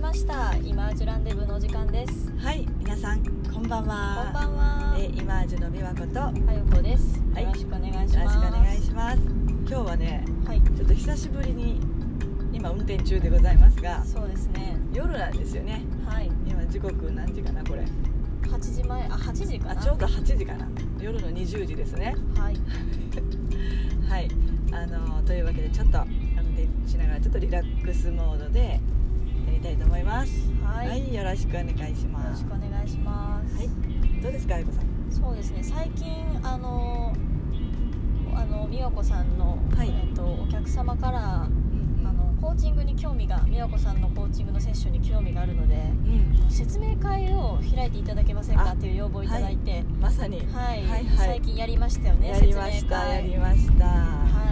りました。イマージュランデブのお時間です。はい皆さんこんばんは。こんばんは。えーイマージュの美和子とよはよこです、はい。よろしくお願いしろます。しくお願いします。今日はねはい。ちょっと久しぶりに今運転中でございますがそうですね。夜なんですよね。はい。今時刻何時かなこれ。8時前あ8時かな。あちょうど8時かな。夜の20時ですね。はい。はい。あのというわけでちょっと運転しながらちょっとリラックスモードでやりたいと思います。はい、よよろしくお願いしまろしすくお願いします。はい。どうですかあゆこさん？そうですね。最近あのあの美和子さんの、はい。えっとお客様からコーチングに興味が美和子さんのコーチングのセッションに興味があるのでうん。説明会を開いていただけませんかあっていう要望をいただいて、まさに。はい、はいはい。最近やりましたよねやりましたやりました。はい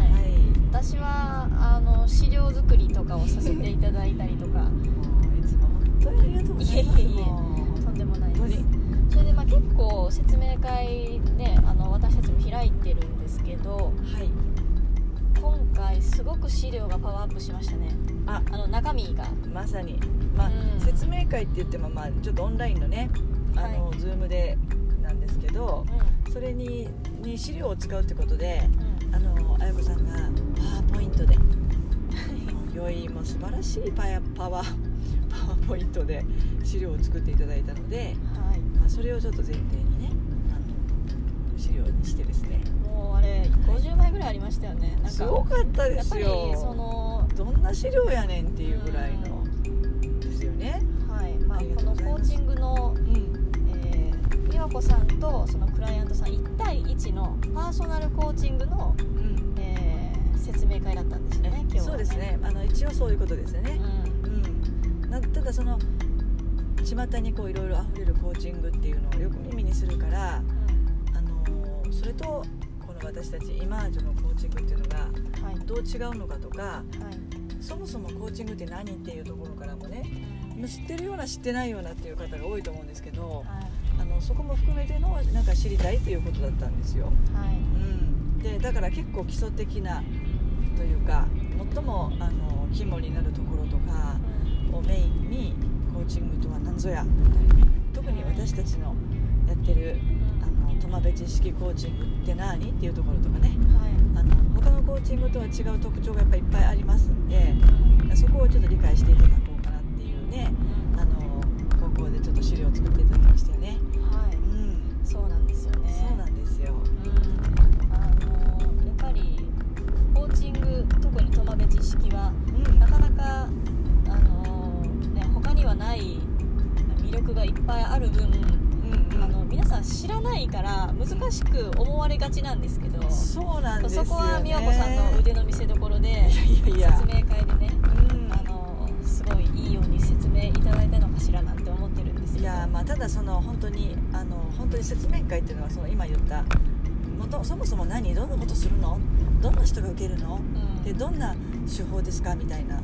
私はあの資料作りとかをさせていただいたりとか。いつも。本当にありがとうございますいえ。いえとんでもないです。それでまあ結構説明会ねあの私たちも開いてるんですけどはい。今回すごく資料がパワーアップしましたね。あ。あの中身が。まさに。まあ、うん。説明会って言ってもまあちょっとオンラインのねあの、はズームでなんですけどうそれにに資料を使うってことでんうん。あのあやこさんがパワーポイントで。良いもう素晴らしいパヤパワーパワーポイントで資料を作っていただいたので、はい。まあ、それをちょっと前提にねあの資料にしてですね。もうあれ50枚ぐらいありましたよね。なんかすごかったですやっぱりよそのどんな資料やねんっていうぐらいの。ですよね。はい。まあことのコーチングのうん。えー美和子さんとそのクライアントさん1対1のパーソナルコーチングの、うん。えー説明会だったんですよね今日は、そうですね。あの一応そういうことですよね、うん。うん、なただその巷にこういろいろ溢れるコーチングっていうのをよく耳にするから、あのーそれとこの私たちイマージュのコーチングっていうのがどう違うのかとかはい。そもそもコーチングって何っていうところからもねまあ知ってるような知ってないようなっていう方が多いと思うんですけどはい。あのそこも含めてのなんか知りたいっていうことだったんですよ。はい。うん、でだから結構基礎的なというか最もあの肝になるところとかをメインにコーチングとは何ぞやみたいな特に私たちのやってるあの友部知識コーチングって何っていうところとかねはいあの他のコーチングとは違う特徴がやっぱいっぱいありますんでうんそこをちょっと理解していただこうかなっていうねあの高校でちょっと資料を作っていただきましたよね。いっぱいある分うんうんあの皆さん知らないから難しく思われがちなんですけどそうなんですよ、ね、そこは美和子さんの腕の見せ所でいやいやいや。説明会でねうん。あのすごいいいように説明いただいたのかしらなんて思ってるんですけど。いやまあただその本当にあの本当に説明会っていうのはその今言ったもとそもそも何？どんなことするの？どんな人が受けるの？うん。でどんな手法ですか？みたいな。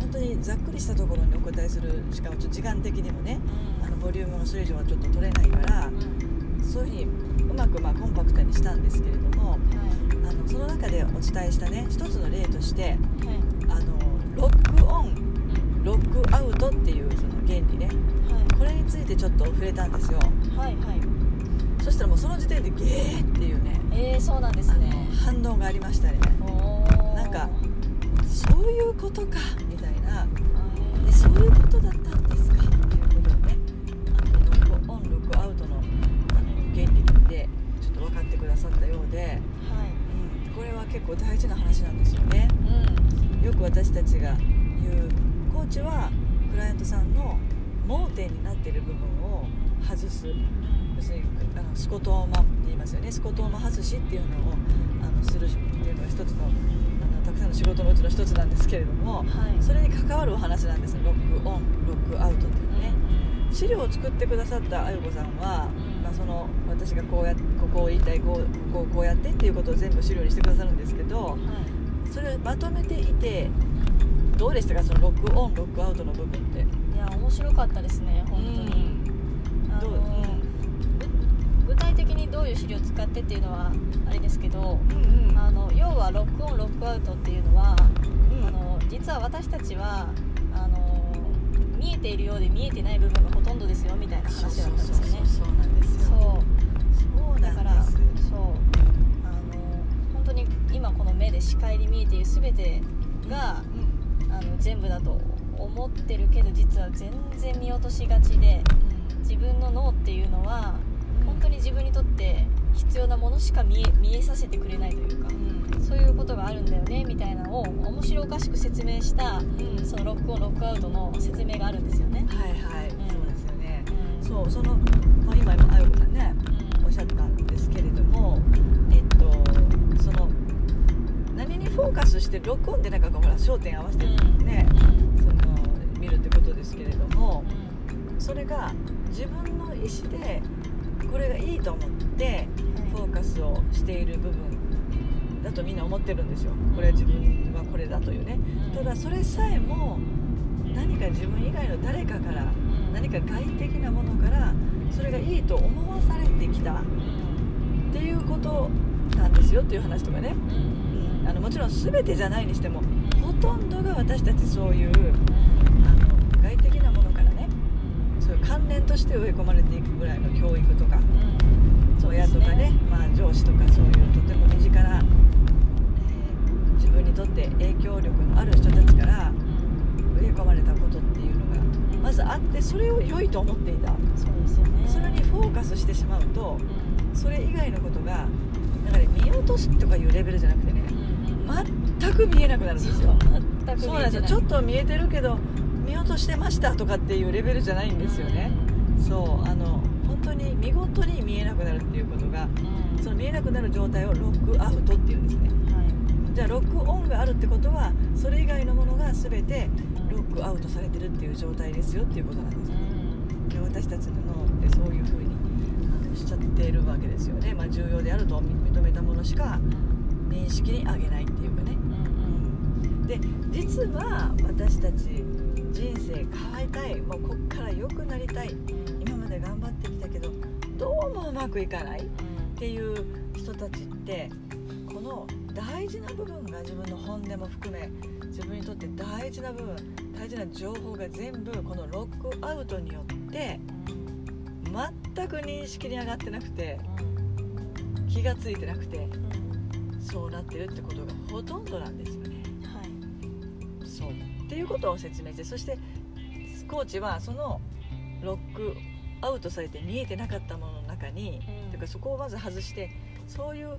本当にざっくりしたところにお答えするしかもちょっと時間的にもねボリュームがそれ以上はちょっと取れないからうんそういうふうにうまくまあコンパクトにしたんですけれどもはい。あのその中でお伝えしたね一つの例としてはい。あのロックオンうん。ロックアウトっていうその原理ね。これについてちょっと触れたんですよ。はいはい。はいそしたらもうその時点でゲーっていうねえー、そうなんですね。反応がありましたね。なんかそういうことかみたいな。えでそういうことだったさったようで、ーはい。うん、これは結構大事な話なんですよね。うん。よく私たちが言うコーチはクライアントさんの盲点になっている部分を外す。要するにあのスコトーマって言いますよね。スコトーマ外しっていうのをあのするっていうのが一つのあのたくさんの仕事のうちの一つなんですけれどもはい。それに関わるお話なんです。ロックオンロックアウトっていうのね資料を作ってくださったあゆこさんは、うんまあ、その私がこうやってここを言いたいこうこうこうやってっていうことを全部資料にしてくださるんですけどはい。それをまとめていてどうでしたか？そのロックオンロックアウトの部分って。いや面白かったですね本当に、あどう？のぐ具体的にどういう資料を使ってっていうのはあれですけどうんうん。あの要はロックオンロックアウトっていうのはうん。あの実は私たちはえているようで見えてない部分がほとんどですよみたいな話だったんですよね。そう。なんですよ。そう。だからそう。あの本当に今この目で視界に見えている全てがうん。あの全部だと思ってるけど実は全然見落としがちで自分の脳っていうのは本当に自分にとって必要なものしか見え見えさせてくれないというかうん。そういうことがあるんだよねみたいなのを面白おかしく説明したうん。そのロックオンロックアウトの説明があるんですよね。はいはい、うん。そうですよね。うん。そうその、まあ、今今あよこさんねうん。おっしゃったんですけれどもえっとその何にフォーカスしてロックオンってなんかほら焦点合わせてね、その見るってことですけれどもそれが自分の意思でこれがいいと思ってフォーカスをしている部分だとみんな思ってるんですよ。これは自分はこれだというね。ただそれさえも何か自分以外の誰かから何か外的なものからそれがいいと思わされてきたっていうことなんですよっていう話とかね、あのもちろん全てじゃないにしてもほとんどが私たちそういうして植え込まれていくぐらいの教育とか親とかね、まあ、上司とかそういうとても身近な、えー自分にとって影響力のある人たちから植え込まれたことっていうのがまずあってそれを良いと思っていた。そうですよね。それにフォーカスしてしまうとそれ以外のことがなんかね見落とすとかいうレベルじゃなくてね全く見えなくなるんですよ。そうなんですよ。ちょっと見えてるけど見落としてましたとかっていうレベルじゃないんですよねそうあの本当に見事に見えなくなるっていうことがその見えなくなる状態をロックアウトっていうんですね。じゃあロックオンがあるってことはそれ以外のものが全てロックアウトされてるっていう状態ですよっていうことなんですよで私たちの脳ってそういう風にあのしちゃっているわけですよね、まあ、重要であると認めたものしか認識に上げないっていうかね。で実は私たち人生変えたい。もうこっから良くなりたい。今まで頑張ってきたけどどうもうまくいかない。っていう人たちってこの大事な部分が自分の本音も含め自分にとって大事な部分大事な情報が全部このロックアウトによって全く認識に上がってなくて気が付いてなくてそうなってるってことがほとんどなんですよっていうことを説明してそしてコーチはそのロックアウトされて見えてなかったものの中に、うかそこをまず外してそういう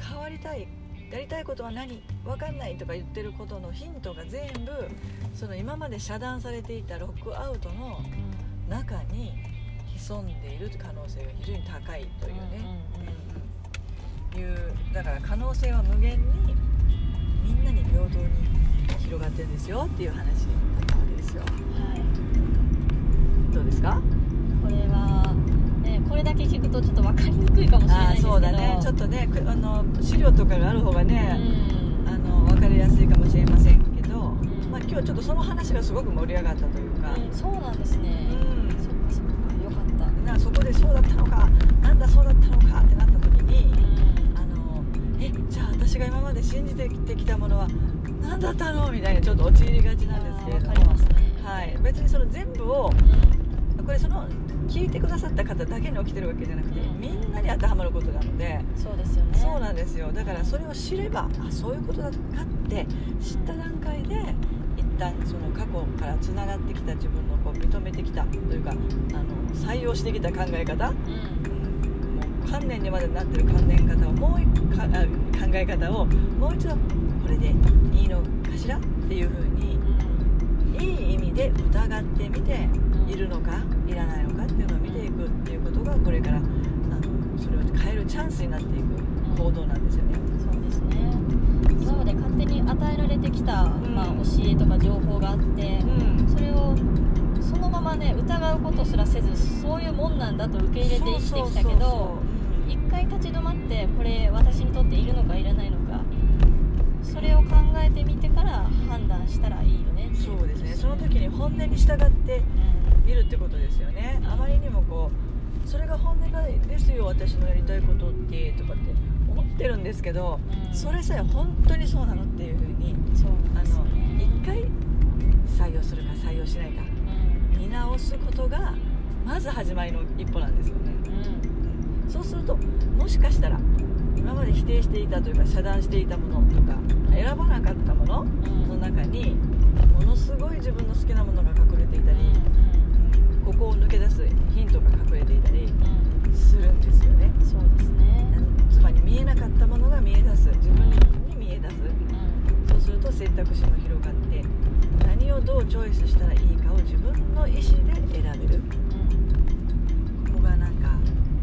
変わりたいやりたいことは何分かんないとか言ってることのヒントが全部その今まで遮断されていたロックアウトの中に潜んでいる可能性が非常に高いというね、うん。いうだから可能性は無限にみんなに平等に広がってるんですよっていう話だったわけですよ。どうですか？これは、ね、これだけ聞くとちょっと分かりにくいかもしれないですけど。そうだね。ちょっとねくあの資料とかがある方がね、うん。あの分かりやすいかもしれませんけど、ん。まあ、今日ちょっとその話がすごく盛り上がったというか、うんそうなんですね、うん。そっかそっかよかった。なそこでそうだったのかなんだそうだったのかってなった時に、うん。あのえじゃあ私が今まで信じてきたものは何だったのみたいなちょっと陥りがちなんですけれどもねはい、別にその全部をうこれその聞いてくださった方だけに起きてるわけじゃなくてうん。みんなに当てはまることなので。んそうですよね。そうなんですよ。だからそれを知ればあそういうことだかって知った段階で一旦その過去からつながってきた自分のこう認めてきたというかあの採用してきた考え方。うん。観念にまでなってる観念方をもう一かあ考え方をもう一度これでいいのかしらっていう風にいい意味で疑ってみているのかいらないのかっていうのを見ていくっていうことがこれからあのそれを変えるチャンスになっていく行動なんですよね。そうですね。今まで勝手に与えられてきた、ん。まあ、教えとか情報があってうん。それをそのままね疑うことすらせずそういうもんなんだと受け入れて生きてきたけど一回立ち止まってこれ私にとっているのかいらないのか本音に従ってう見るってことですよね。あまりにもこうそれが本音ですよ私のやりたいことってとかって思ってるんですけどそれさえ本当にそうなのっていうふうにあの一回採用するか採用しないかうん。まず始まりの一歩なんですよね、うん。そうするともしかしたら今まで否定していたというか遮断していたものとか選ばなかったものうん。の中にものすごい自分の好きなものが隠れていたり、うんここを抜け出すヒントが隠れていたりするんですよね。そうですね。つまり見えなかったものが見え出す。自分に見え出す。うん。そうすると選択肢も広がって何をどうチョイスしたらいいかを自分の意思で選べる。ここがなんか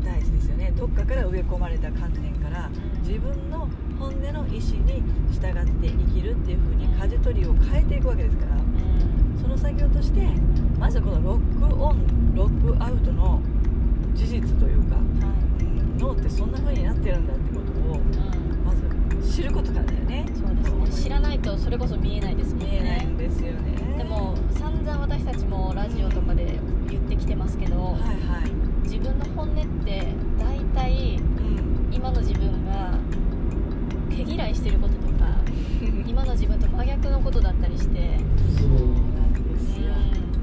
大事ですよね。どっかから植え込まれた観念から自分の本音の意思に従って生きるっていう風に舵取りを変えていくわけですから。うん。その作業としてまずこのロックオンロックアウトの事実というか脳ってそんな風になってるんだってことをうん。まず知ることからだよね。そうですね。知らないとそれこそ見えないですもん見えないんねですよね。でも散々私たちもラジオとかで言ってきてますけどはいはい。自分の本音って大体うん今の自分が毛嫌いしてることとか 今の自分と真逆のことだったりして。そうなんですよ。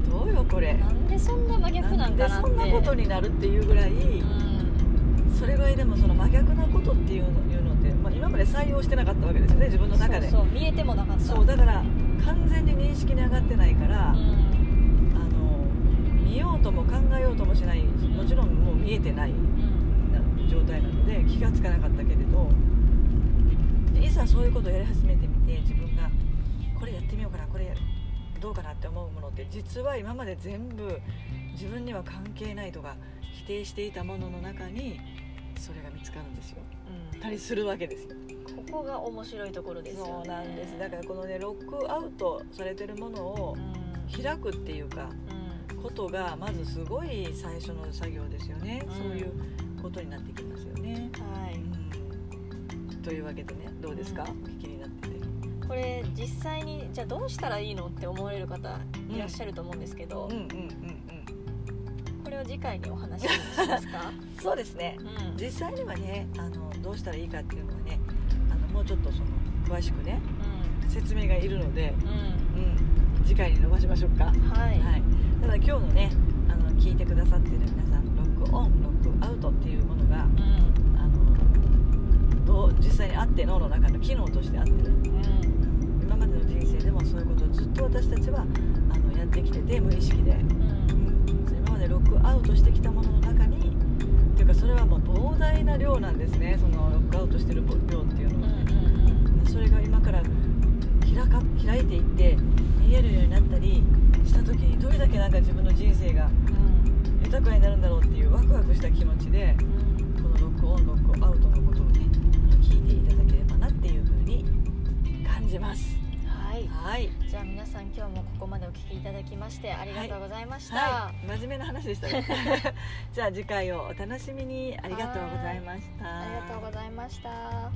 うどうよこれ。んなんでそんな真逆なんかなって。んでそんなことになるっていうぐらい、うん。それぐらいでもその真逆なことっていうのいうのって、まあ、今まで採用してなかったわけですよね自分の中で。そうそう見えてもなかった。そうだから完全に認識に上がってないから、うん。あの見ようとも考えようともしないもちろんもう見えてない状態なので気がつかなかったけれどいざそういうことをやり始めてみて自分がこれやってみようかなこれどうかなって思うものって実は今まで全部自分には関係ないとか否定していたものの中にそれが見つかるんですよ。うん。たりするわけですよ。ここが面白いところですよね。そうなんです。だからこのねロックアウトされてるものをうん。開くっていうかうん。ことがまずすごい最初の作業ですよね、うん。そういうことになってきますよね、はい。うん。というわけでねどうですか、うん。お聞きになってて。これ実際にじゃあどうしたらいいのって思われる方いらっしゃると思うんですけど、うん。うん。うん。うん。これを次回にお話ししますか、そうですね。うん。実際にはねあのどうしたらいいかっていうのはねあのもうちょっとその詳しくね説明がいるので、うん。うん、次回に伸ばしましょうか、うんはい、はい、ただ今日のねあの聞いてくださってる皆さんオンロックアウトっていうものがうん。あのどう実際にあって脳の中の機能としてあってね。うん。今までの人生でもそういうことをずっと私たちはあのやってきてて無意識で、うん。今までロックアウトしてきたものの中にっていうかそれはもう膨大な量なんですね。そのロックアウトしてる量っていうのは。ね、それが今から開か開いていって見えるようになったりした時にどれだけなんか自分の人生がうん。豊かになるんだワクした気持ちでうんこのロックオンロックアウトのことをね聞いていただければなっていう風に感じます。はい。はい。じゃあ皆さん今日もここまでお聞きいただきましてありがとうございました、はい。真面目な話でしたね。じゃあ次回をお楽しみに。ありがとうございました。ありがとうございました